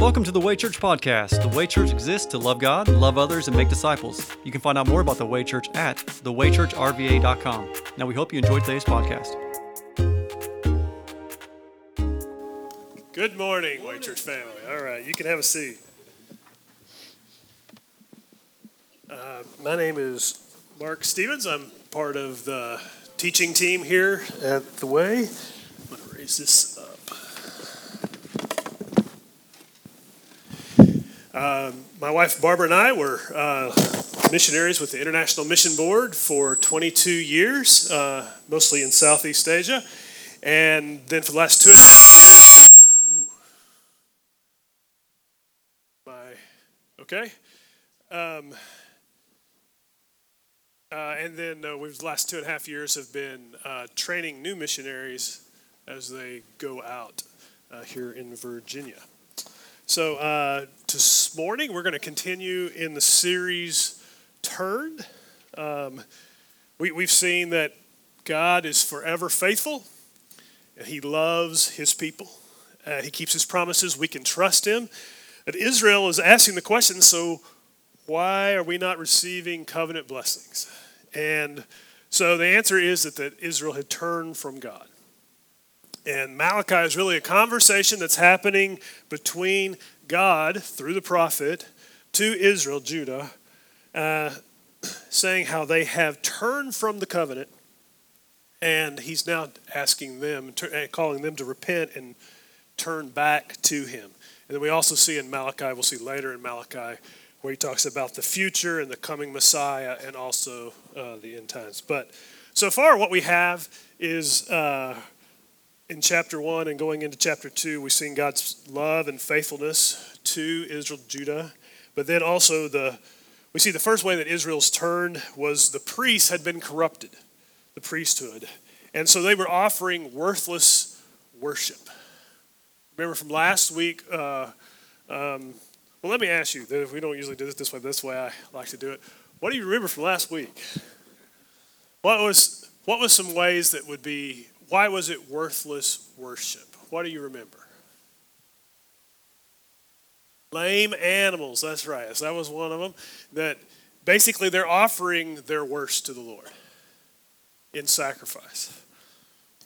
Welcome to the Way Church podcast. The Way Church exists to love God, love others, and make disciples. You can find out more about the Way Church at thewaychurchrva.com. Now, we hope you enjoyed today's podcast. Good morning, Way Church family. All right, you can have a seat. Uh, my name is Mark Stevens. I'm part of the teaching team here at The Way. I'm going to raise this up. Um, my wife Barbara and I were uh, missionaries with the International Mission Board for 22 years, uh, mostly in Southeast Asia. And then for the last two and a half years, ooh. my, okay. Um, uh, and then uh, we've the last two and a half years have been uh, training new missionaries as they go out uh, here in Virginia. So uh, this morning we're going to continue in the series Turned. Um, we, we've seen that God is forever faithful and He loves His people. Uh, he keeps His promises. We can trust Him. But Israel is asking the question so why are we not receiving covenant blessings? And so the answer is that, that Israel had turned from God. And Malachi is really a conversation that's happening between God, through the prophet, to Israel, Judah, uh, saying how they have turned from the covenant. And he's now asking them, uh, calling them to repent and turn back to him. And then we also see in Malachi, we'll see later in Malachi, where he talks about the future and the coming Messiah and also uh, the end times. But so far, what we have is uh, in chapter 1 and going into chapter 2, we've seen God's love and faithfulness to Israel, Judah. But then also, the, we see the first way that Israel's turned was the priests had been corrupted, the priesthood. And so they were offering worthless worship. Remember from last week, uh, um, well, let me ask you, if we don't usually do this this way, this way I like to do it. What do you remember from last week? What was, what was some ways that would be why was it worthless worship? What do you remember? Lame animals, that's right. So that was one of them. That basically they're offering their worst to the Lord in sacrifice.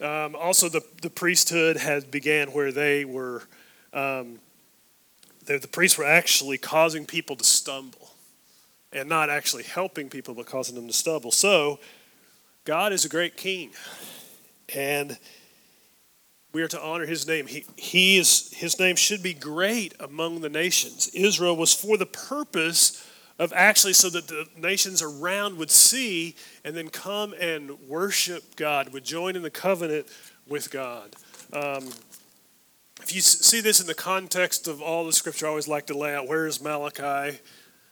Um, also, the, the priesthood had began where they were, um, the, the priests were actually causing people to stumble and not actually helping people, but causing them to stumble. So, God is a great king and we are to honor his name. He, he is, his name should be great among the nations. Israel was for the purpose of actually so that the nations around would see and then come and worship God, would join in the covenant with God. Um, if you see this in the context of all the scripture, I always like to lay out where is Malachi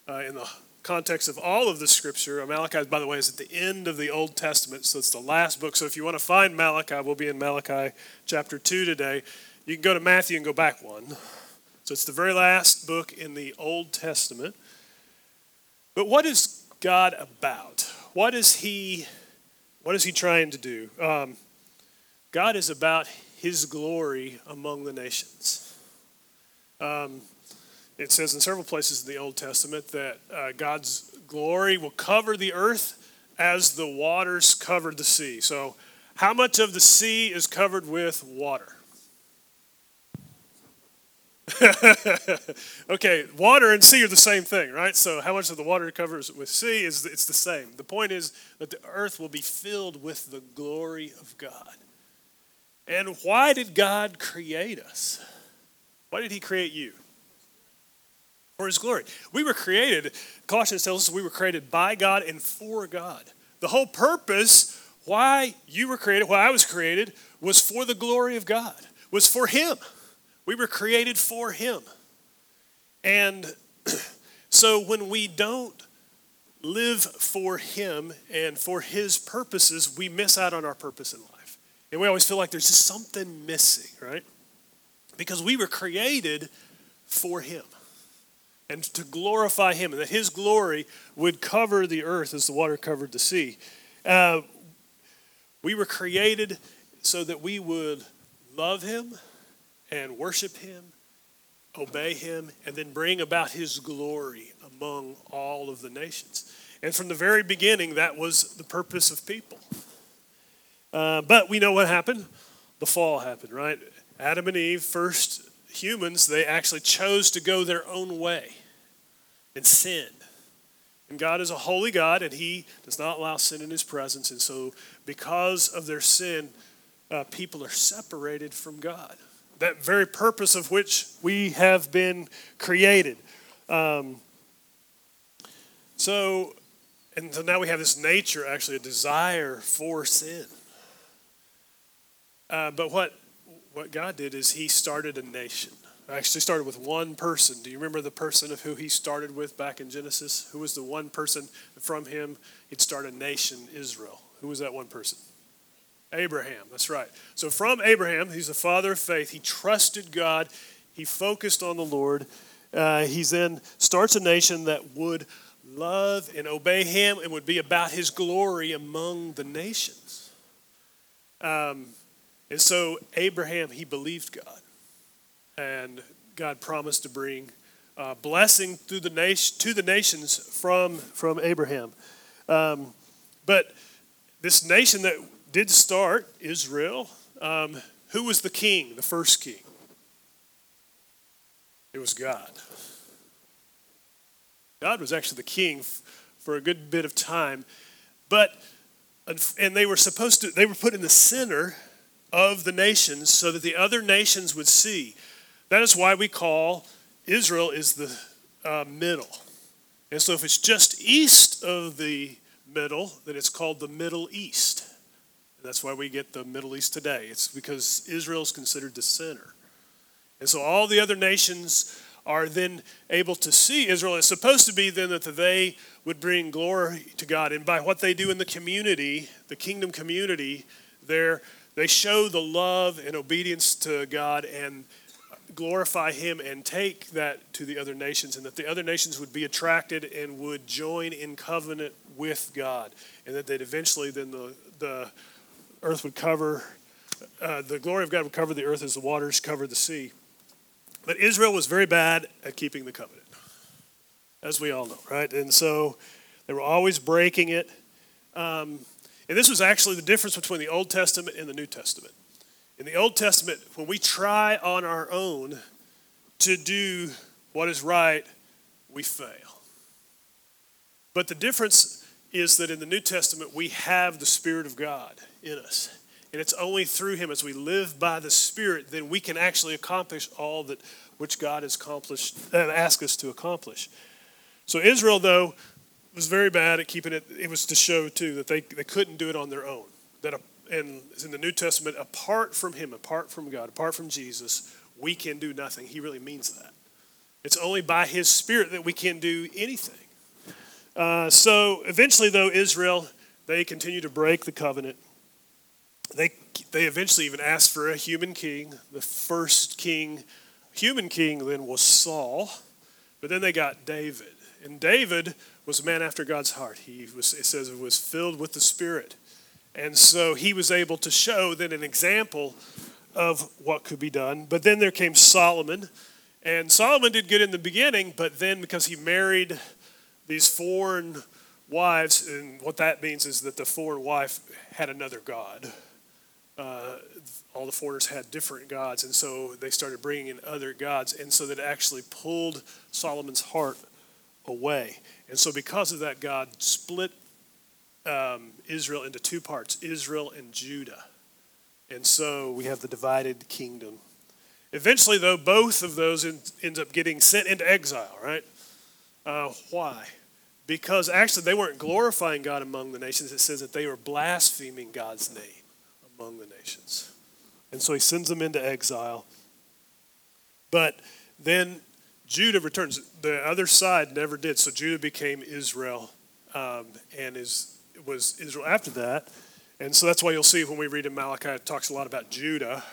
uh, in the context of all of the scripture. Malachi, by the way, is at the end of the Old Testament, so it's the last book. So if you want to find Malachi, we'll be in Malachi chapter 2 today. You can go to Matthew and go back one. So it's the very last book in the Old Testament. But what is God about? What is He? What is He trying to do? Um, God is about His glory among the nations. Um, it says in several places in the Old Testament that uh, God's glory will cover the earth as the waters covered the sea. So, how much of the sea is covered with water? okay, water and sea are the same thing, right? So, how much of the water covers with sea is it's the same. The point is that the earth will be filled with the glory of God. And why did God create us? Why did He create you? For his glory. We were created, Colossians tells us we were created by God and for God. The whole purpose why you were created, why I was created, was for the glory of God, was for him. We were created for him. And so when we don't live for him and for his purposes, we miss out on our purpose in life. And we always feel like there's just something missing, right? Because we were created for him and to glorify Him, and that His glory would cover the earth as the water covered the sea. Uh, we were created so that we would love Him and worship Him obey him, and then bring about his glory among all of the nations. And from the very beginning, that was the purpose of people. Uh, but we know what happened. The fall happened, right? Adam and Eve, first humans, they actually chose to go their own way and sin. And God is a holy God, and He does not allow sin in His presence. And so, because of their sin, uh, people are separated from God. That very purpose of which we have been created. Um, so, and so now we have this nature, actually, a desire for sin. Uh, but what, what God did is He started a nation. Actually, started with one person. Do you remember the person of who He started with back in Genesis? Who was the one person from Him? He'd start a nation, Israel. Who was that one person? Abraham, that's right. So from Abraham, he's the father of faith. He trusted God, he focused on the Lord. Uh, he then starts a nation that would love and obey him and would be about his glory among the nations. Um, and so Abraham, he believed God. And God promised to bring uh, blessing through the nation, to the nations from, from Abraham. Um, but this nation that did start, Israel, um, who was the king, the first king? It was God. God was actually the king for a good bit of time, but and they were supposed to they were put in the center of the nations so that the other nations would see. That is why we call Israel is the uh, middle. And so if it's just east of the middle, then it's called the Middle East. And that's why we get the Middle East today. It's because Israel is considered the center. And so all the other nations are then able to see Israel. It's supposed to be then that they would bring glory to God. And by what they do in the community, the kingdom community, they show the love and obedience to God and glorify Him and take that to the other nations, and that the other nations would be attracted and would join in covenant with God, and that they'd eventually then the, the earth would cover, uh, the glory of God would cover the earth as the waters cover the sea. But Israel was very bad at keeping the covenant, as we all know, right? And so they were always breaking it. Um, and this was actually the difference between the Old Testament and the New Testament. In the Old Testament, when we try on our own to do what is right, we fail. But the difference is that in the New Testament, we have the Spirit of God in us. And it's only through him as we live by the Spirit then we can actually accomplish all that which God has accomplished and asked us to accomplish. So Israel, though, was very bad at keeping it. It was to show too that they, they couldn't do it on their own. That and in the New Testament, apart from Him, apart from God, apart from Jesus, we can do nothing. He really means that. It's only by His Spirit that we can do anything. Uh, so eventually, though, Israel they continue to break the covenant they, they eventually even asked for a human king. The first king, human king, then was Saul. But then they got David. And David was a man after God's heart. He was, it says, was filled with the Spirit. And so he was able to show then an example of what could be done. But then there came Solomon. And Solomon did good in the beginning, but then because he married these foreign wives, and what that means is that the foreign wife had another God uh, all the foreigners had different gods, and so they started bringing in other gods, and so that actually pulled Solomon's heart away. And so, because of that, God split um, Israel into two parts Israel and Judah. And so we have the divided kingdom. Eventually, though, both of those in, ends up getting sent into exile, right? Uh, why? Because actually they weren't glorifying God among the nations. It says that they were blaspheming God's name among the nations. And so he sends them into exile. But then Judah returns. The other side never did. So Judah became Israel um, and is, was Israel after that. And so that's why you'll see when we read in Malachi, it talks a lot about Judah.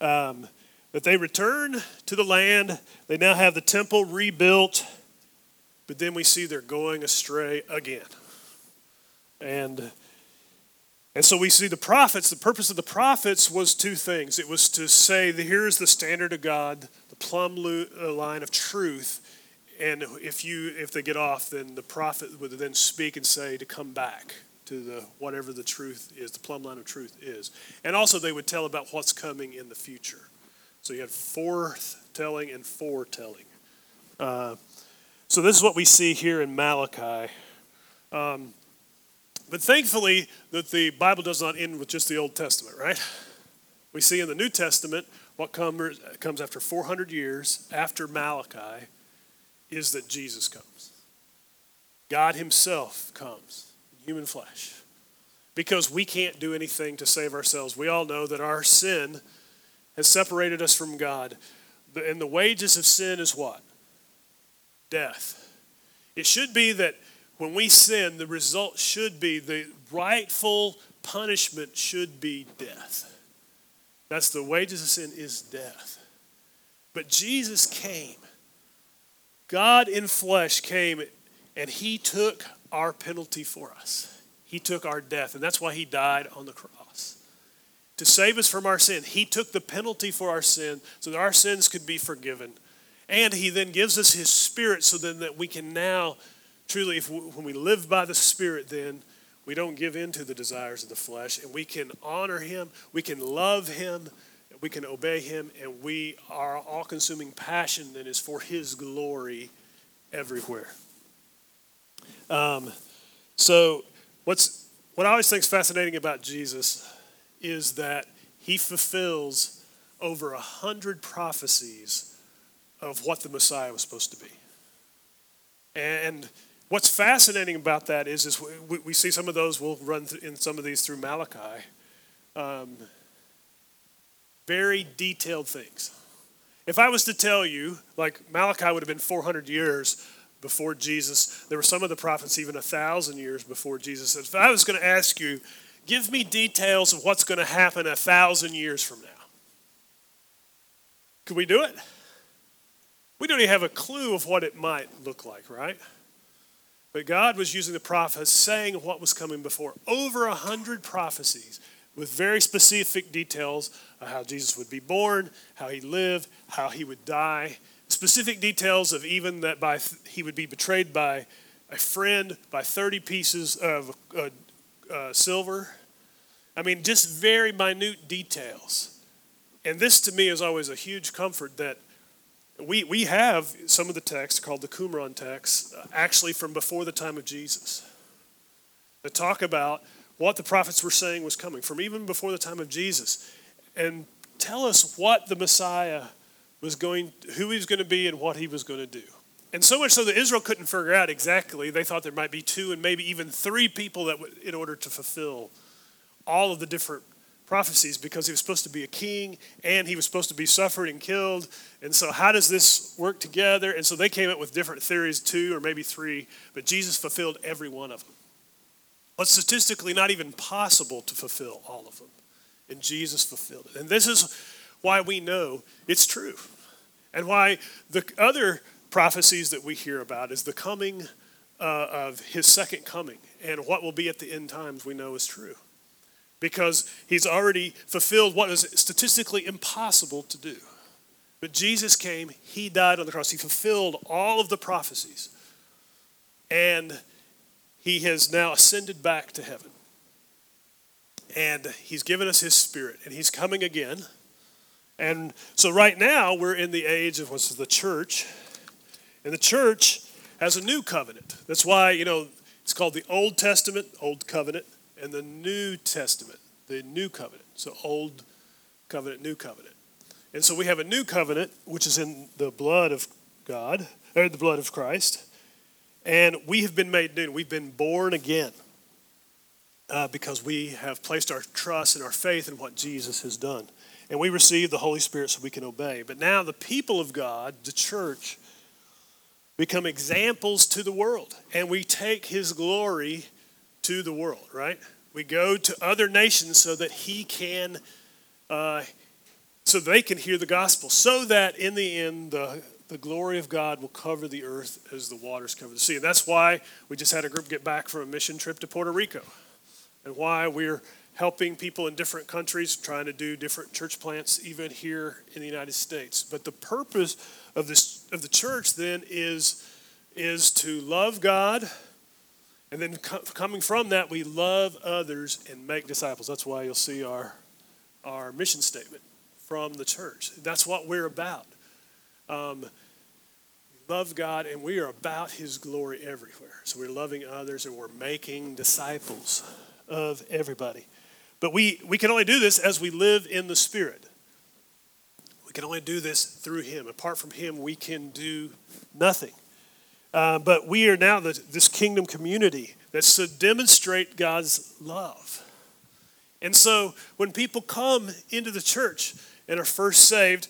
Um, that they return to the land. They now have the temple rebuilt. But then we see they're going astray again. And and so we see the prophets, the purpose of the prophets was two things. It was to say, here's the standard of God, the plumb uh, line of truth. And if you if they get off, then the prophet would then speak and say to come back to the whatever the truth is, the plumb line of truth is. And also they would tell about what's coming in the future. So you had forthtelling and foretelling. Uh, so this is what we see here in Malachi. Um, but thankfully, that the Bible does not end with just the Old Testament, right? We see in the New Testament what comes, comes after 400 years after Malachi is that Jesus comes. God Himself comes in human flesh. Because we can't do anything to save ourselves. We all know that our sin has separated us from God. And the wages of sin is what? Death. It should be that when we sin, the result should be the rightful punishment should be death. That's the wages of sin is death. But Jesus came. God in flesh came and he took our penalty for us. He took our death, and that's why he died on the cross. To save us from our sin, he took the penalty for our sin so that our sins could be forgiven. And he then gives us his spirit so then that we can now truly, if we, when we live by the Spirit, then we don't give in to the desires of the flesh, and we can honor Him, we can love Him, we can obey Him, and we our all-consuming passion then is for His glory everywhere. Um, so, what's what I always think is fascinating about Jesus is that He fulfills over a hundred prophecies of what the Messiah was supposed to be, and What's fascinating about that is, is we, we see some of those, we'll run in some of these through Malachi. Um, very detailed things. If I was to tell you, like Malachi would have been 400 years before Jesus, there were some of the prophets even a thousand years before Jesus. If I was going to ask you, give me details of what's going to happen a thousand years from now, could we do it? We don't even have a clue of what it might look like, right? But God was using the prophets saying what was coming before. Over a hundred prophecies with very specific details of how Jesus would be born, how he lived, how he would die. Specific details of even that by he would be betrayed by a friend by 30 pieces of uh, uh, silver. I mean, just very minute details. And this to me is always a huge comfort that we, we have some of the texts called the Qumran texts, uh, actually from before the time of Jesus, that talk about what the prophets were saying was coming from even before the time of Jesus, and tell us what the Messiah was going, who he was going to be, and what he was going to do. And so much so that Israel couldn't figure out exactly. They thought there might be two and maybe even three people that would, in order to fulfill all of the different prophecies because he was supposed to be a king and he was supposed to be suffered and killed. And so, how does this work together? And so, they came up with different theories, two or maybe three, but Jesus fulfilled every one of them. But statistically, not even possible to fulfill all of them. And Jesus fulfilled it. And this is why we know it's true. And why the other prophecies that we hear about is the coming uh, of his second coming and what will be at the end times we know is true because he's already fulfilled what is statistically impossible to do. But Jesus came, he died on the cross, he fulfilled all of the prophecies, and he has now ascended back to heaven. And he's given us his spirit, and he's coming again. And so, right now, we're in the age of what's the church, and the church has a new covenant. That's why, you know, it's called the Old Testament, Old Covenant and the New Testament, the New Covenant. So, Old Covenant, New Covenant. And so we have a new covenant, which is in the blood of God, or the blood of Christ. And we have been made new. We've been born again uh, because we have placed our trust and our faith in what Jesus has done. And we receive the Holy Spirit so we can obey. But now the people of God, the church, become examples to the world. And we take his glory to the world, right? We go to other nations so that he can, uh, so they can hear the gospel, so that in the end, the, the glory of God will cover the earth as the waters cover the sea. And that's why we just had a group get back from a mission trip to Puerto Rico, and why we're helping people in different countries, trying to do different church plants, even here in the United States. But the purpose of this of the church then is is to love God, and then co- coming from that, we love others and make disciples. That's why you'll see our our mission statement from the church. That's what we're about. Um, we love God, and we are about His glory everywhere. So we're loving others, and we're making disciples of everybody. But we, we can only do this as we live in the Spirit. We can only do this through Him. Apart from Him, we can do nothing. Uh, but we are now the, this kingdom community that's to demonstrate God's love. And so when people come into the church and are first saved,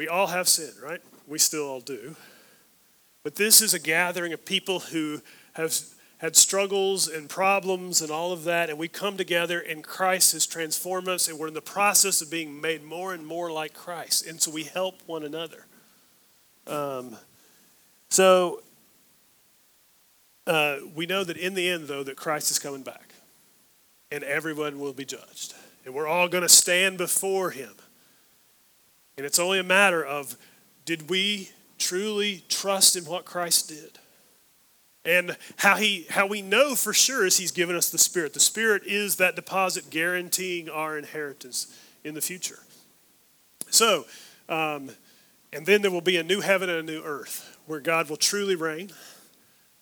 we all have sin, right? We still all do. But this is a gathering of people who have had struggles and problems and all of that, and we come together and Christ has transformed us, and we're in the process of being made more and more like Christ. And so we help one another. Um, so uh, we know that in the end, though, that Christ is coming back, and everyone will be judged, and we're all going to stand before Him. And it's only a matter of did we truly trust in what Christ did? And how, he, how we know for sure is he's given us the Spirit. The Spirit is that deposit guaranteeing our inheritance in the future. So, um, and then there will be a new heaven and a new earth where God will truly reign,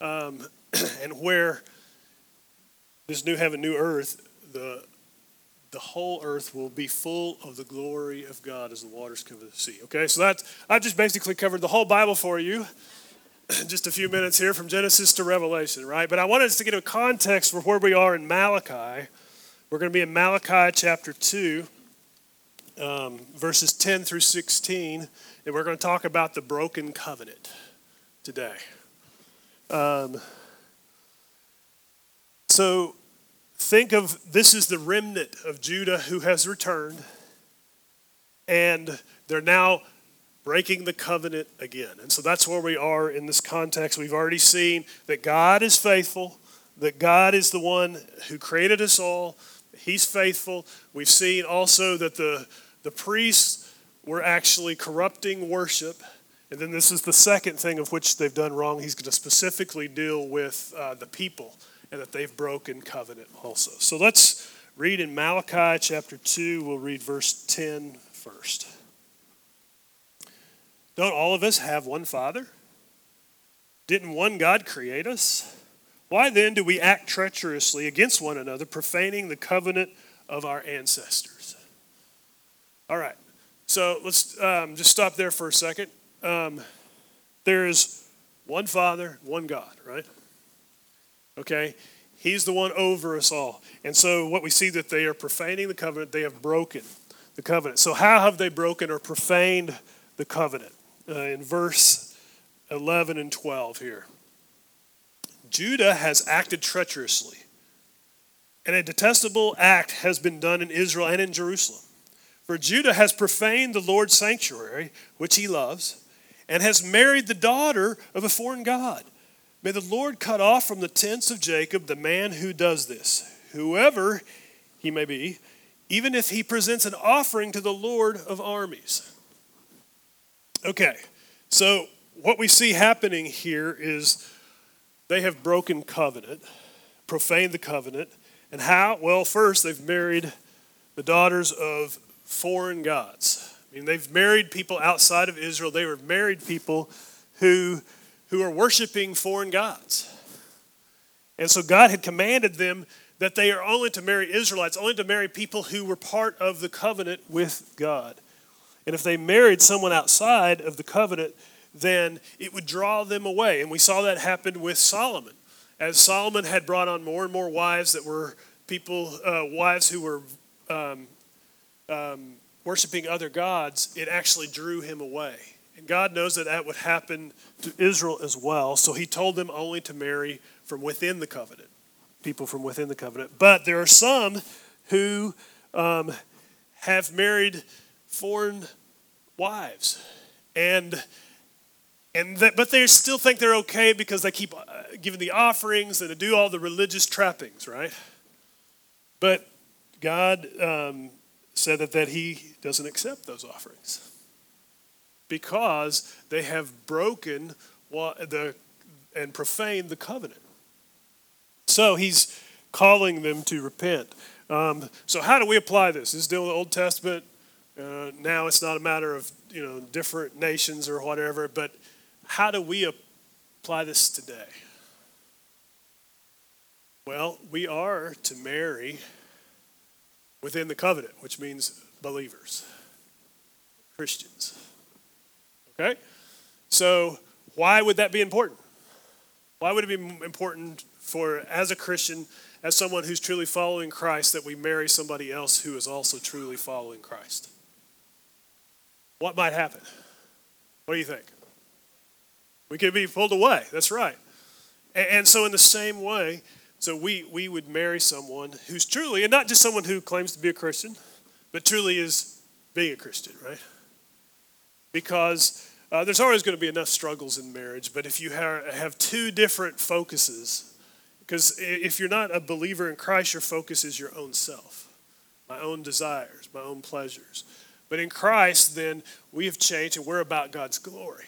um, and where this new heaven, new earth, the, the whole earth will be full of the glory of God as the waters cover the sea. Okay, so that's, I just basically covered the whole Bible for you. just a few minutes here from Genesis to Revelation, right? But I wanted us to get a context for where we are in Malachi. We're going to be in Malachi chapter 2, um, verses 10 through 16, and we're going to talk about the broken covenant today. Um, so think of this is the remnant of Judah who has returned, and they're now breaking the covenant again. And so that's where we are in this context. We've already seen that God is faithful, that God is the one who created us all. He's faithful. We've seen also that the, the priests were actually corrupting worship. And then this is the second thing of which they've done wrong. He's going to specifically deal with uh, the people and that they've broken covenant also. So let's read in Malachi chapter 2. We'll read verse 10 first. Don't all of us have one Father? Didn't one God create us? Why then do we act treacherously against one another, profaning the covenant of our ancestors? All right, so let's um, just stop there for a second. Um, there is one Father, one God, right? Okay, He's the one over us all. And so what we see that they are profaning the covenant, they have broken the covenant. So how have they broken or profaned the covenant? uh, in verse 11 and 12 here. Judah has acted treacherously, and a detestable act has been done in Israel and in Jerusalem. For Judah has profaned the Lord's sanctuary, which he loves, and has married the daughter of a foreign God. May the Lord cut off from the tents of Jacob the man who does this, whoever he may be, even if he presents an offering to the Lord of armies. Okay, so what we see happening here is they have broken covenant, profaned the covenant. And how? Well, first, they've married the daughters of foreign gods. I mean, they've married people outside of Israel. They were married people who, who are worshiping foreign gods. And so God had commanded them that they are only to marry Israelites, only to marry people who were part of the covenant with God. And if they married someone outside of the covenant, then it would draw them away. And we saw that happen with Solomon. As Solomon had brought on more and more wives that were people, uh, wives who were um, um, worshiping other gods, it actually drew him away. And God knows that that would happen to Israel as well. So he told them only to marry from within the covenant, people from within the covenant. But there are some who um, have married foreign wives. And and that, but they still think they're okay because they keep uh, giving the offerings and they do all the religious trappings, right? But God um, said that, that He doesn't accept those offerings because they have broken the and profaned the covenant. So He's calling them to repent. Um, so how do we apply this? This is still the Old Testament. Uh, now it's not a matter of you know different nations or whatever, but how do we apply this today? Well, we are to marry within the covenant, which means believers, Christians. Okay? So, why would that be important? Why would it be important for, as a Christian, as someone who's truly following Christ, that we marry somebody else who is also truly following Christ? What might happen? What do you think? We could be pulled away. That's right. And, so, in the same way, so we, we would marry someone who's truly, and not just someone who claims to be a Christian, but truly is being a Christian, right? Because uh, there's always going to be enough struggles in marriage, but if you have, have two different focuses, because if you're not a believer in Christ, your focus is your own self, my own desires, my own pleasures. But in Christ, then we have changed and we're about God's glory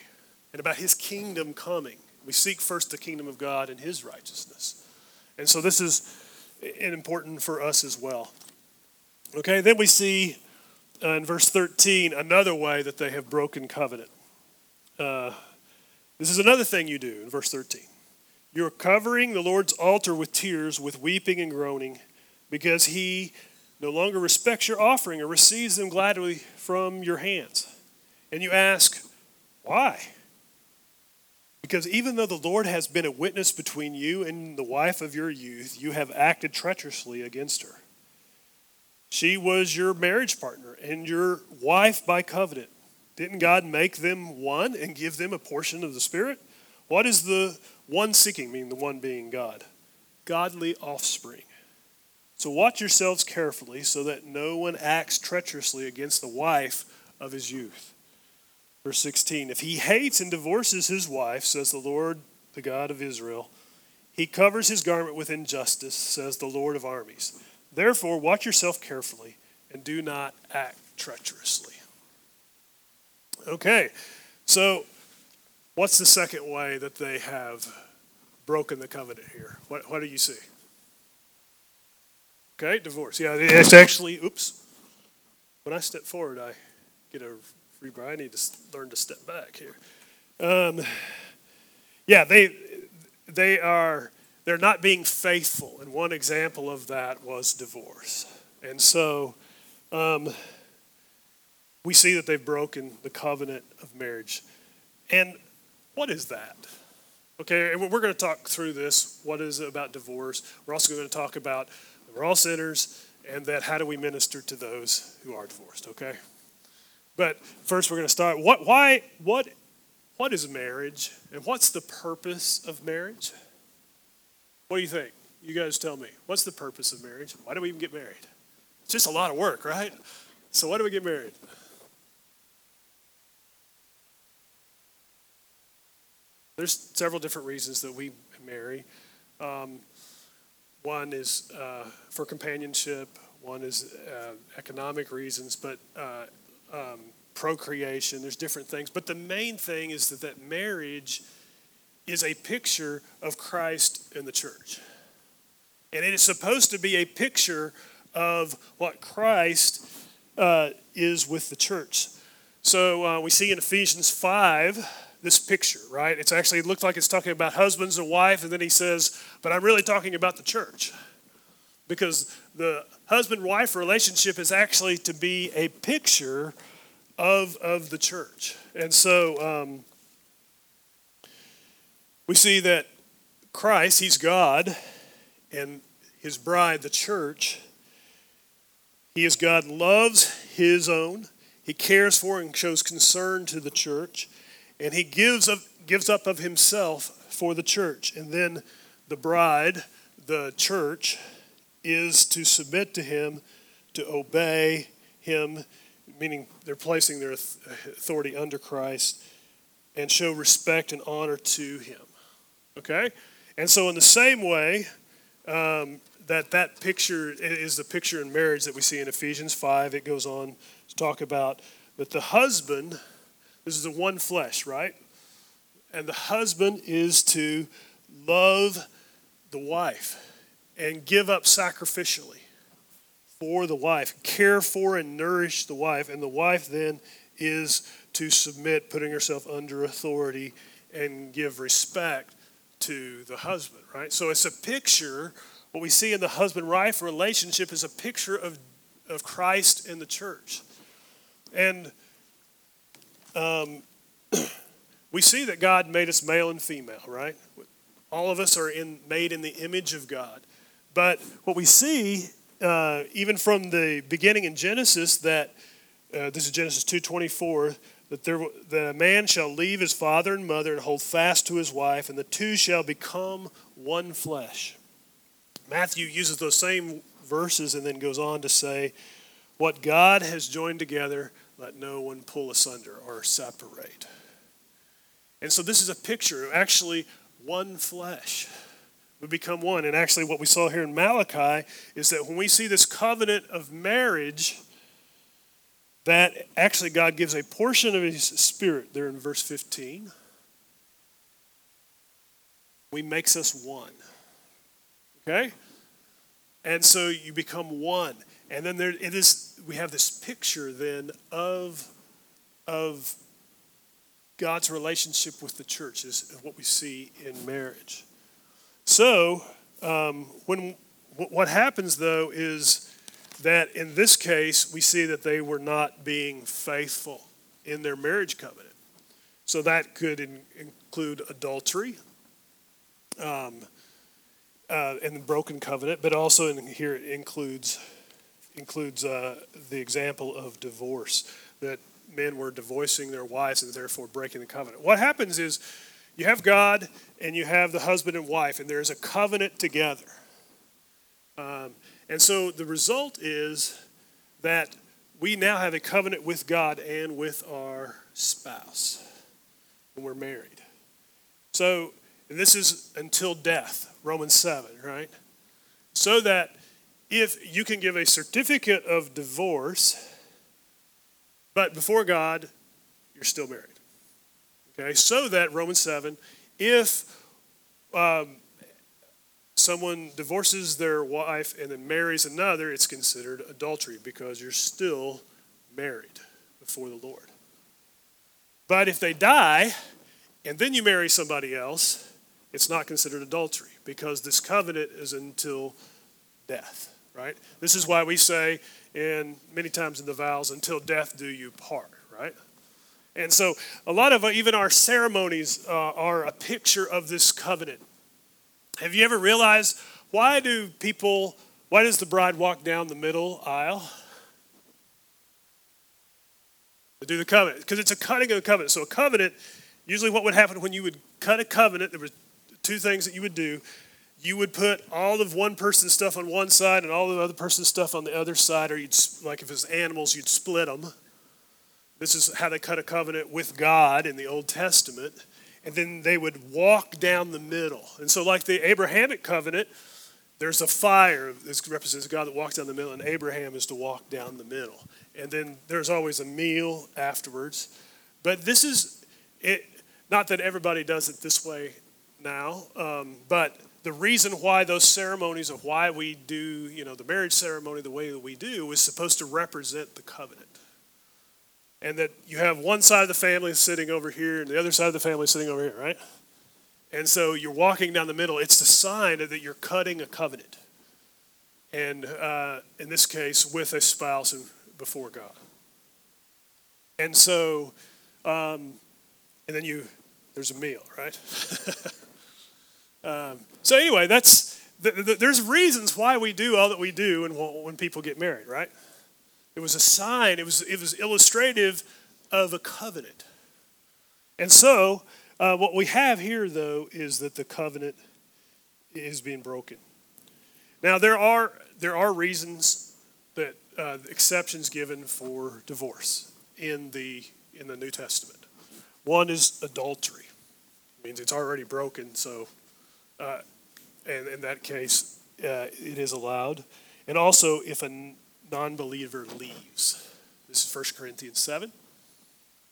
and about His kingdom coming. We seek first the kingdom of God and His righteousness. And so this is important for us as well. Okay, then we see uh, in verse 13 another way that they have broken covenant. Uh, this is another thing you do in verse 13. You're covering the Lord's altar with tears, with weeping and groaning, because he no longer respects your offering or receives them gladly from your hands. And you ask, why? Because even though the Lord has been a witness between you and the wife of your youth, you have acted treacherously against her. She was your marriage partner and your wife by covenant. Didn't God make them one and give them a portion of the Spirit? What is the one seeking, mean the one being God? Godly offspring. So watch yourselves carefully so that no one acts treacherously against the wife of his youth. Verse 16 If he hates and divorces his wife, says the Lord, the God of Israel, he covers his garment with injustice, says the Lord of armies. Therefore, watch yourself carefully and do not act treacherously. Okay, so what's the second way that they have broken the covenant here? What, what do you see? Okay, divorce. Yeah, it's actually, oops. When I step forward, I get a free I need to learn to step back here. Um, yeah, they they are they're not being faithful, and one example of that was divorce. And so, um, we see that they've broken the covenant of marriage. And what is that? Okay, and we're going to talk through this. What is it about divorce? We're also going to talk about we're all sinners, and that how do we minister to those who are divorced, okay? But first, we're going to start. What, why, what, what is marriage, and what's the purpose of marriage? What do you think? You guys tell me. What's the purpose of marriage? Why do we even get married? It's just a lot of work, right? So, why do we get married? There's several different reasons that we marry. Um, one is uh, for companionship, one is uh, economic reasons, but uh, um, procreation. There's different things. But the main thing is that, that marriage is a picture of Christ and the church. And it is supposed to be a picture of what Christ uh, is with the church. So uh, we see in Ephesians 5 this picture, right? It's actually, it looked like it's talking about husbands and wife, and then he says, but I'm really talking about the church. Because the husband wife relationship is actually to be a picture of, of the church. And so um, we see that Christ, he's God, and his bride, the church, he is God, loves his own. He cares for and shows concern to the church and he gives up, gives up of himself for the church. And then the bride, the church, is to submit to him, to obey him, meaning they're placing their authority under Christ, and show respect and honor to him. Okay? And so, in the same way, um, that that picture is the picture in marriage that we see in Ephesians 5. It goes on to talk about that the husband, this is the one flesh, right? And the husband is to love the wife and give up sacrificially for the wife, care for and nourish the wife, and the wife then is to submit, putting herself under authority and give respect to the husband, right? So it's a picture, what we see in the husband wife relationship is a picture of, of Christ and the church. And um, we see that God made us male and female, right? All of us are in, made in the image of God. But what we see, uh, even from the beginning in Genesis, that uh, this is Genesis 2:24, that there, the man shall leave his father and mother and hold fast to his wife, and the two shall become one flesh. Matthew uses those same verses and then goes on to say, "What God has joined together, let no one pull asunder or separate." And so this is a picture of actually one flesh. We become one. And actually, what we saw here in Malachi is that when we see this covenant of marriage, that actually God gives a portion of His Spirit there in verse 15. He makes us one. Okay? And so you become one. And then there it is we have this picture then of, of God's relationship with the church is what we see in marriage. So, um, when what happens though is that in this case we see that they were not being faithful in their marriage covenant. So that could in, include adultery, um, uh, and the broken covenant, but also in here it includes includes uh, the example of divorce that men were divorcing their wives and therefore breaking the covenant. What happens is you have God and you have the husband and wife, and there's a covenant together. Um, and so the result is that we now have a covenant with God and with our spouse when we're married. So, this is until death, Romans 7, right? So that if you can give a certificate of divorce but before God, you're still married. Okay, so that Romans 7, if um, someone divorces their wife and then marries another, it's considered adultery because you're still married before the Lord. But if they die and then you marry somebody else, it's not considered adultery because this covenant is until death, right? This is why we say and many times in the vows, until death do you part, right? And so a lot of uh, even our ceremonies uh, are a picture of this covenant. Have you ever realized why do people, why does the bride walk down the middle aisle? To do the covenant, because it's a cutting of a covenant. So a covenant, usually what would happen when you would cut a covenant, there were two things that you would do you would put all of one person's stuff on one side and all of the other person's stuff on the other side, or you'd, like if it was animals, you'd split them. This is how they cut a covenant with God in the Old Testament. And then they would walk down the middle. And so, like the Abrahamic covenant, there's a fire. that represents God that walks down the middle, and Abraham is to walk down the middle. And then there's always a meal afterwards. But this is it. Not that everybody does it this way now, um, but the reason why those ceremonies of why we do, you know, the marriage ceremony the way that we do is supposed to represent the covenant. And that you have one side of the family sitting over here and the other side of the family sitting over here, right? And so you're walking down the middle. It's the sign that you're cutting a covenant. And uh, in this case, with a spouse and before God. And so, um, and then you, there's a meal, right? Um, so anyway, that's the, the, there's reasons why we do all that we do when, when people get married, right? It was a sign. It was it was illustrative of a covenant. And so, uh, what we have here, though, is that the covenant is being broken. Now, there are there are reasons that uh, exceptions given for divorce in the in the New Testament. One is adultery. It means it's already broken, so uh, and in that case, uh, it is allowed. And also, if a non believer leaves. This is 1 Corinthians 7.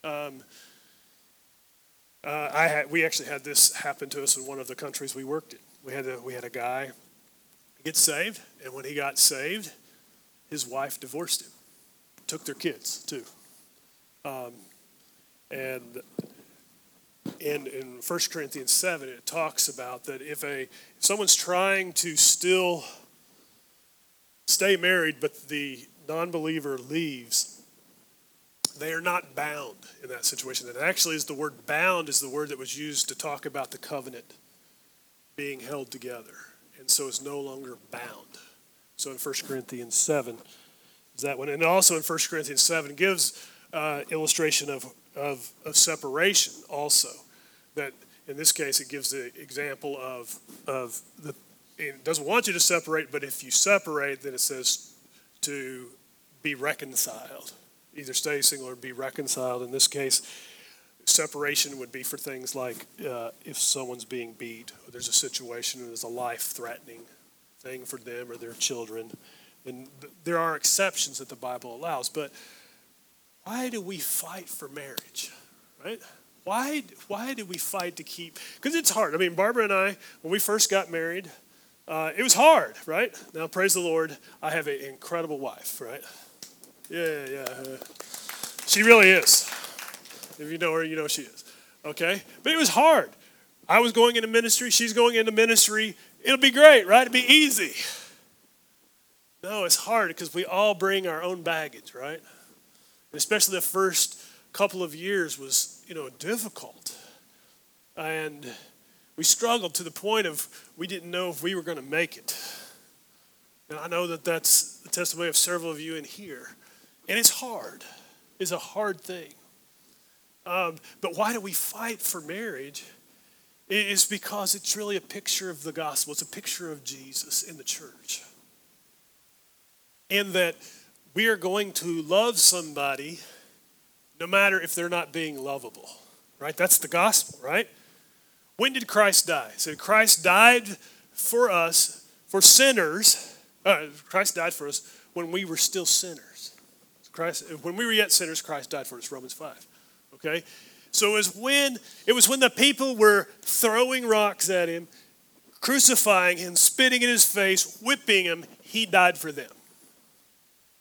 Um, uh, I had, we actually had this happen to us in one of the countries we worked in. We had a, we had a guy get saved, and when he got saved, his wife divorced him, took their kids too. Um, and in, in 1 Corinthians 7, it talks about that if, a, if someone's trying to still stay married, but the non believer leaves, they are not bound in that situation. And actually, is the word bound is the word that was used to talk about the covenant being held together. And so it's no longer bound. So in 1 Corinthians 7 is that one. And also in 1 Corinthians 7 gives uh, illustration of, of, of separation also. That in this case, it gives the example of, of the it doesn't want you to separate, but if you separate, then it says to be reconciled. Either stay single or be reconciled. In this case, separation would be for things like uh, if someone's being beat, or there's a situation, there's a life threatening thing for them or their children. And th- there are exceptions that the Bible allows. But why do we fight for marriage? Right? Why, why do we fight to keep? Because it's hard. I mean, Barbara and I, when we first got married, uh, it was hard, right? Now, praise the Lord, I have an incredible wife, right? Yeah, yeah. She really is. If you know her, you know she is. Okay? But it was hard. I was going into ministry, she's going into ministry. It'll be great, right? It'll be easy. No, it's hard because we all bring our own baggage, right? Especially the first couple of years was, you know, difficult. And we struggled to the point of we didn't know if we were going to make it. And I know that that's the testimony of several of you in here. And it's hard, it's a hard thing. Um, but why do we fight for marriage? It is because it's really a picture of the gospel, it's a picture of Jesus in the church. And that we are going to love somebody no matter if they're not being lovable, right? That's the gospel, right? When did Christ die? So Christ died for us, for sinners. Uh, Christ died for us when we were still sinners. Christ, when we were yet sinners, Christ died for us. Romans five. Okay, so it was when it was when the people were throwing rocks at him, crucifying him, spitting in his face, whipping him. He died for them.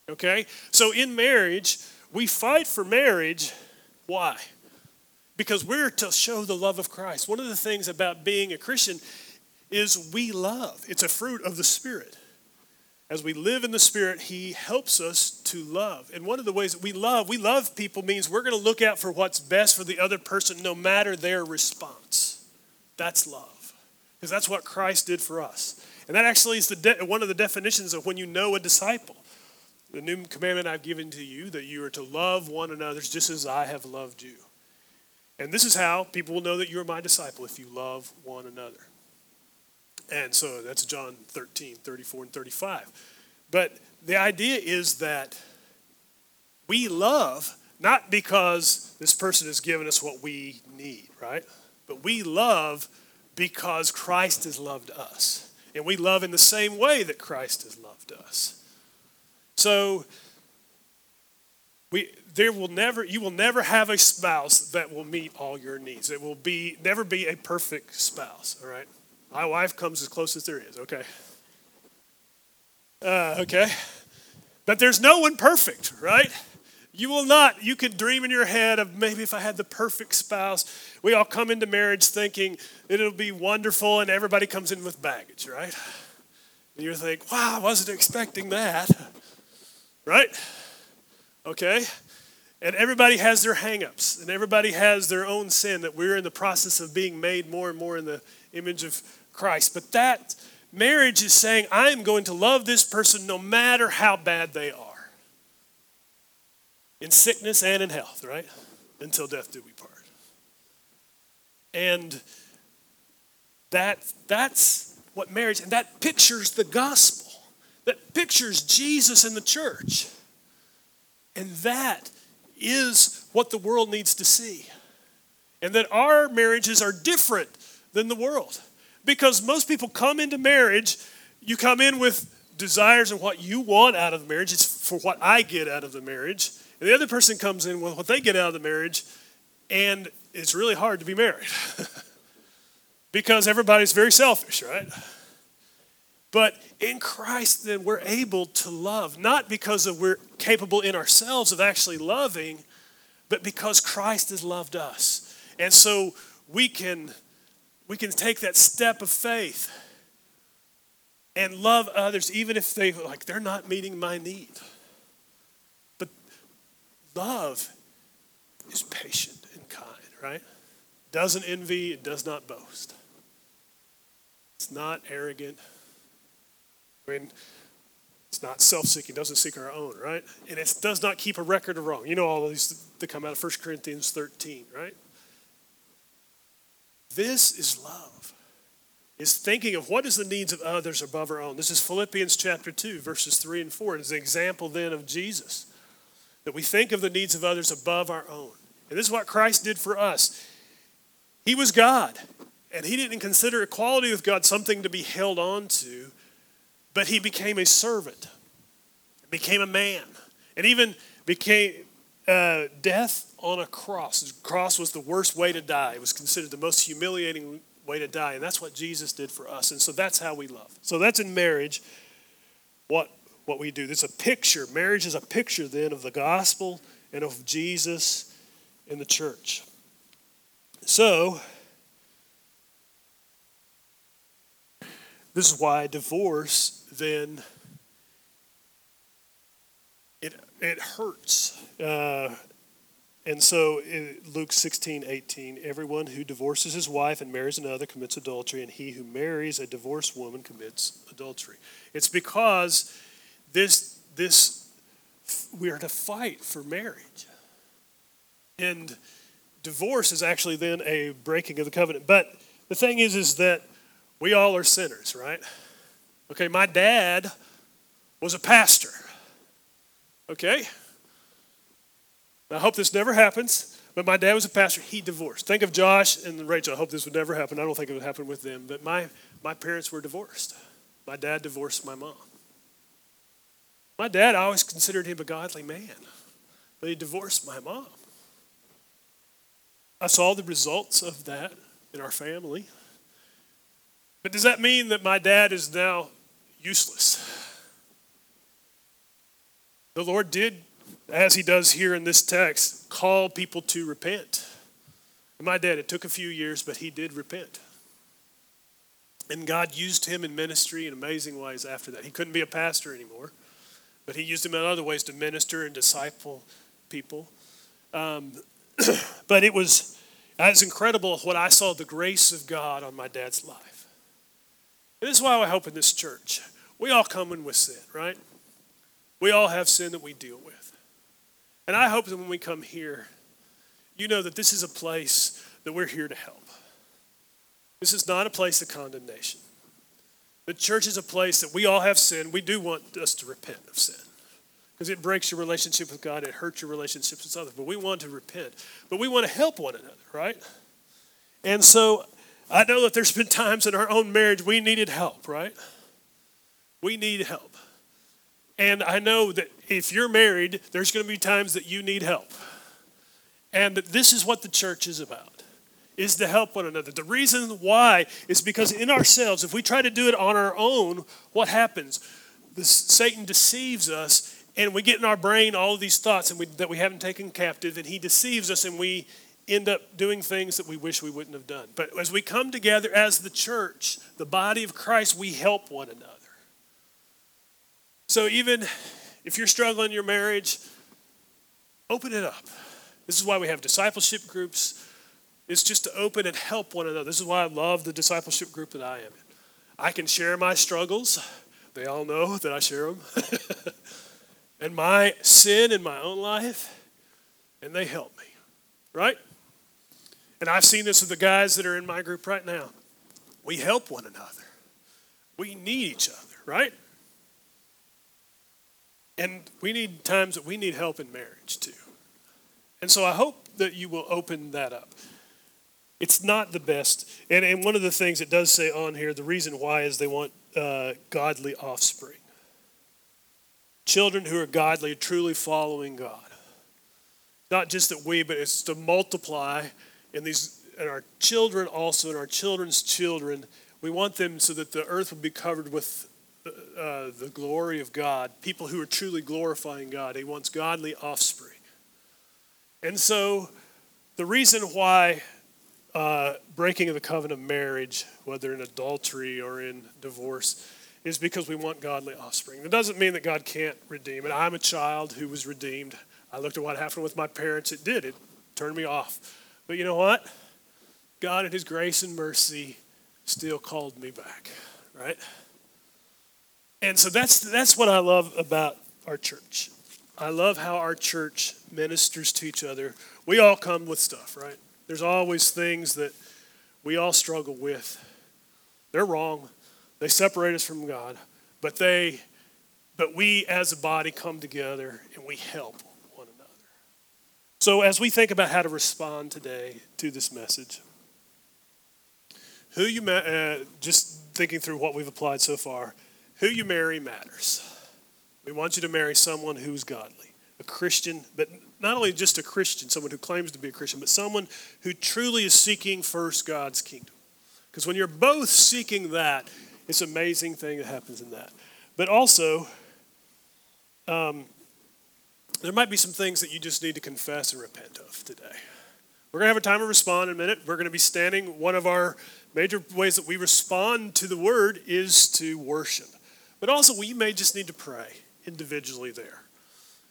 Okay, so in marriage, we fight for marriage. Why? because we're to show the love of Christ. One of the things about being a Christian is we love, it's a fruit of the Spirit. As we live in the Spirit, He helps us to love. And one of the ways that we love, we love people means we're going to look out for what's best for the other person no matter their response. That's love. Because that's what Christ did for us. And that actually is the de- one of the definitions of when you know a disciple. The new commandment I've given to you that you are to love one another just as I have loved you. And this is how people will know that you're my disciple if you love one another. And so that's John 13, 34, and 35. But the idea is that we love not because this person has given us what we need, right? But we love because Christ has loved us. And we love in the same way that Christ has loved us. So we, there will never you will never have a spouse that will meet all your needs. It will be never be a perfect spouse all right? My wife comes as close as there is okay? Uh, okay? But there's no one perfect right? You will not you could dream in your head of maybe if i had the perfect spouse we all come into marriage thinking it'll be wonderful and everybody comes in with baggage right? And you think wow i wasn't expecting that right okay and everybody has their hangups, and everybody has their own sin that we're in the process of being made more and more in the image of Christ. But that marriage is saying, I am going to love this person no matter how bad they are, in sickness and in health, right? Until death do we part. And that, that's what marriage, and that pictures the gospel, that pictures Jesus in the church. And that is what the world needs to see. And that our marriages are different than the world. Because most people come into marriage you come in with desires and what you want out of the marriage, it's for what I get out of the marriage. And the other person comes in with what they get out of the marriage, and it's really hard to be married because everybody's very selfish, right? But in Christ, then we're able to love, not because of we're capable in ourselves of actually loving, but because Christ has loved us. And so we can we can take that step of faith and love others even if they like they're not meeting my need. But love is patient and kind, right? Doesn't envy, it does not boast. It's not arrogant. It's not self-seeking, doesn't seek our own, right? And it does not keep a record of wrong. You know all of these that come out of 1 Corinthians 13, right? This is love. Is thinking of what is the needs of others above our own. This is Philippians chapter 2, verses 3 and 4. It's an example then of Jesus. That we think of the needs of others above our own. And this is what Christ did for us. He was God, and he didn't consider equality with God something to be held on to, but he became a servant, became a man, and even became uh, death on a cross. The cross was the worst way to die. It was considered the most humiliating way to die, and that's what Jesus did for us. And so that's how we love. So that's in marriage. What what we do. There's a picture. Marriage is a picture then of the gospel and of Jesus in the church. So this is why divorce then it it hurts. Uh, and so Luke 16, 18, everyone who divorces his wife and marries another commits adultery, and he who marries a divorced woman commits adultery. It's because this, this we are to fight for marriage. And divorce is actually then a breaking of the covenant. But the thing is, is that we all are sinners, right? Okay, my dad was a pastor. Okay? I hope this never happens, but my dad was a pastor. He divorced. Think of Josh and Rachel. I hope this would never happen. I don't think it would happen with them, but my, my parents were divorced. My dad divorced my mom. My dad, I always considered him a godly man, but he divorced my mom. I saw the results of that in our family. But does that mean that my dad is now useless? The Lord did as he does here in this text, call people to repent. My dad, it took a few years, but he did repent. And God used him in ministry in amazing ways after that. He couldn't be a pastor anymore, but he used him in other ways to minister and disciple people. Um, but it was, was incredible what I saw the grace of God on my dad's life. This is why hope in this church. We all come in with sin, right? We all have sin that we deal with. And I hope that when we come here, you know that this is a place that we're here to help. This is not a place of condemnation. The church is a place that we all have sin. We do want us to repent of sin because it breaks your relationship with God, it hurts your relationships with others. But we want to repent, but we want to help one another, right? And so I know that there's been times in our own marriage we needed help, right? We need help. And I know that if you're married, there's going to be times that you need help. And this is what the church is about is to help one another. The reason why is because in ourselves, if we try to do it on our own, what happens? The, Satan deceives us, and we get in our brain all these thoughts and we, that we haven't taken captive, and he deceives us, and we end up doing things that we wish we wouldn't have done. But as we come together as the church, the body of Christ, we help one another. So even if you're struggling in your marriage, open it up. This is why we have discipleship groups. It's just to open and help one another. This is why I love the discipleship group that I am in. I can share my struggles. They all know that I share them. and my sin in my own life, and they help me, right? And I've seen this with the guys that are in my group right now. We help one another. We need each other, right? And we need times that we need help in marriage too. And so I hope that you will open that up. It's not the best. And, and one of the things it does say on here, the reason why is they want uh, godly offspring. Children who are godly, truly following God. Not just that we, but it's to multiply in these, and our children also, and our children's children. We want them so that the earth will be covered with uh, the glory of God, people who are truly glorifying God. He wants godly offspring. And so, the reason why uh, breaking of the covenant of marriage, whether in adultery or in divorce, is because we want godly offspring. It doesn't mean that God can't redeem it. I'm a child who was redeemed. I looked at what happened with my parents. It did, it turned me off. But you know what? God, in His grace and mercy, still called me back, right? And so that's, that's what I love about our church. I love how our church ministers to each other. We all come with stuff, right? There's always things that we all struggle with. They're wrong. They separate us from God, but they but we as a body come together and we help. So as we think about how to respond today to this message, who you uh, just thinking through what we've applied so far, who you marry matters. We want you to marry someone who's godly, a Christian, but not only just a Christian, someone who claims to be a Christian, but someone who truly is seeking first God's kingdom. Because when you're both seeking that, it's an amazing thing that happens in that. But also, um, there might be some things that you just need to confess and repent of today. We're going to have a time to respond in a minute. We're going to be standing. One of our major ways that we respond to the word is to worship. But also, we may just need to pray individually there.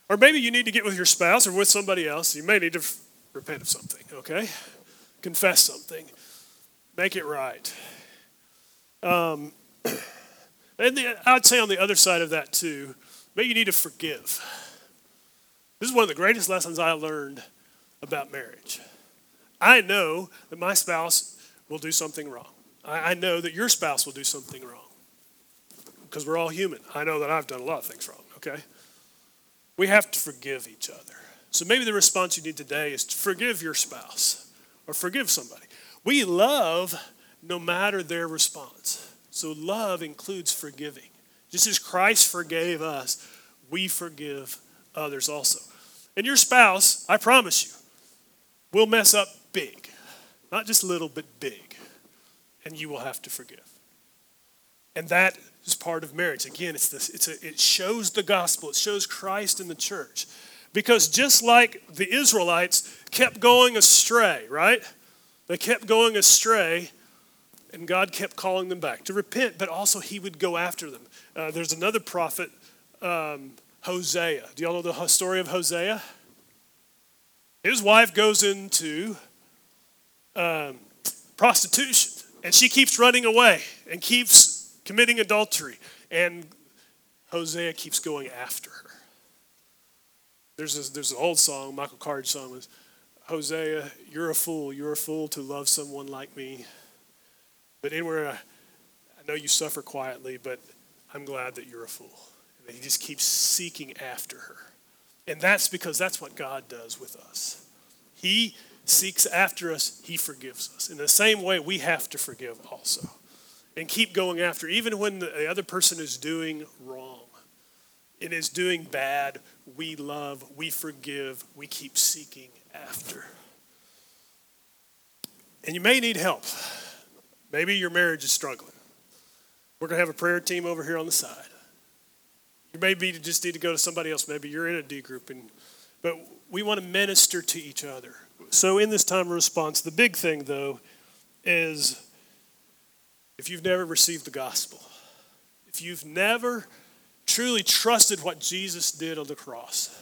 Or maybe you need to get with your spouse or with somebody else. You may need to f- repent of something, okay? Confess something. Make it right. Um, and the, I'd say on the other side of that, too, maybe you need to forgive. This is one of the greatest lessons I learned about marriage. I know that my spouse will do something wrong. I, know that your spouse will do something wrong because we're all human. I know that I've done a lot of things wrong, okay? We have to forgive each other. So maybe the response you need today is to forgive your spouse or forgive somebody. We love no matter their response. So love includes forgiving. Just as Christ forgave us, we forgive others also. And your spouse, I promise you, will mess up big. Not just little, but big. And you will have to forgive. And that is part of marriage. Again, it's this, it's a, it shows the gospel, it shows Christ in the church. Because just like the Israelites kept going astray, right? They kept going astray, and God kept calling them back to repent, but also He would go after them. Uh, there's another prophet, um, Hosea. Do y'all know the story of Hosea? His wife goes into um, prostitution, and she keeps running away and keeps committing adultery. And Hosea keeps going after her. There's, this, there's an old song, Michael Card's song was, Hosea, you're a fool. You're a fool to love someone like me. But anywhere, I, I know you suffer quietly, but I'm glad that you're a fool. And he just keeps seeking after her. And that's because that's what God does with us. He seeks after us, He forgives us. In the same way, we have to forgive also and keep going after, even when the other person is doing wrong and is doing bad. We love, we forgive, we keep seeking after. And you may need help. Maybe your marriage is struggling. We're going to have a prayer team over here on the side. Maybe you just need to go to somebody else. Maybe you're in a D group, and but we want to minister to each other. So in this time of response, the big thing though is if you've never received the gospel, if you've never truly trusted what Jesus did on the cross,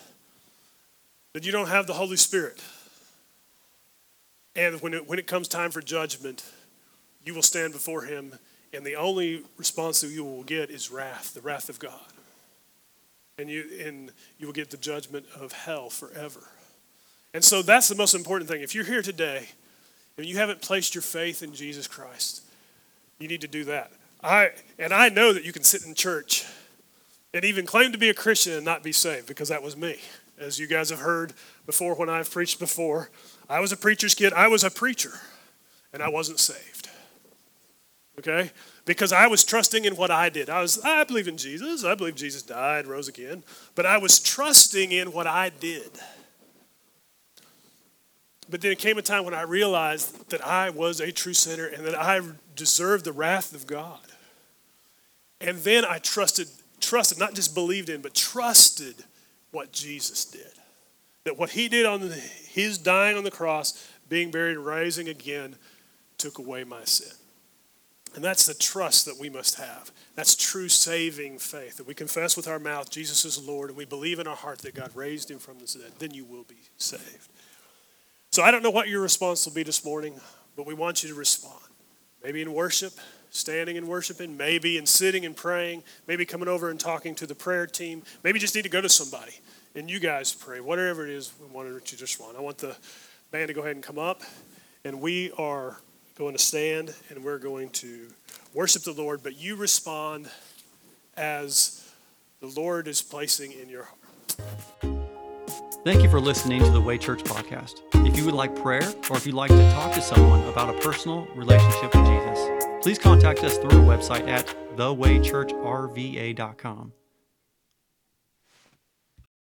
then you don't have the Holy Spirit. And when it, when it comes time for judgment, you will stand before Him, and the only response that you will get is wrath, the wrath of God. And you, and you will get the judgment of hell forever. And so that's the most important thing. If you're here today and you haven't placed your faith in Jesus Christ, you need to do that. I and I know that you can sit in church and even claim to be a Christian and not be saved because that was me. As you guys have heard before when I've preached before, I was a preacher's kid. I was a preacher and I wasn't saved. Okay? Because I was trusting in what I did. I was, I believe in Jesus. I believe Jesus died, rose again. But I was trusting in what I did. But then it came a time when I realized that I was a true sinner and that I deserved the wrath of God. And then I trusted, trusted, not just believed in, but trusted what Jesus did. That what he did on the, his dying on the cross, being buried, rising again, took away my sin. And that's the trust that we must have. That's true saving faith. That we confess with our mouth Jesus is Lord and we believe in our heart that God raised him from the dead. Then you will be saved. So I don't know what your response will be this morning, but we want you to respond. Maybe in worship, standing and worshiping, maybe in sitting and praying, maybe coming over and talking to the prayer team, maybe just need to go to somebody and you guys pray. Whatever it is, we want you to respond. I want the band to go ahead and come up, and we are going to stand and we're going to worship the Lord, but you respond as the Lord is placing in your heart. Thank you for listening to the Way Church podcast. If you would like prayer or if you'd like to talk to someone about a personal relationship with Jesus, please contact us through our website at thewaychurchrva.com.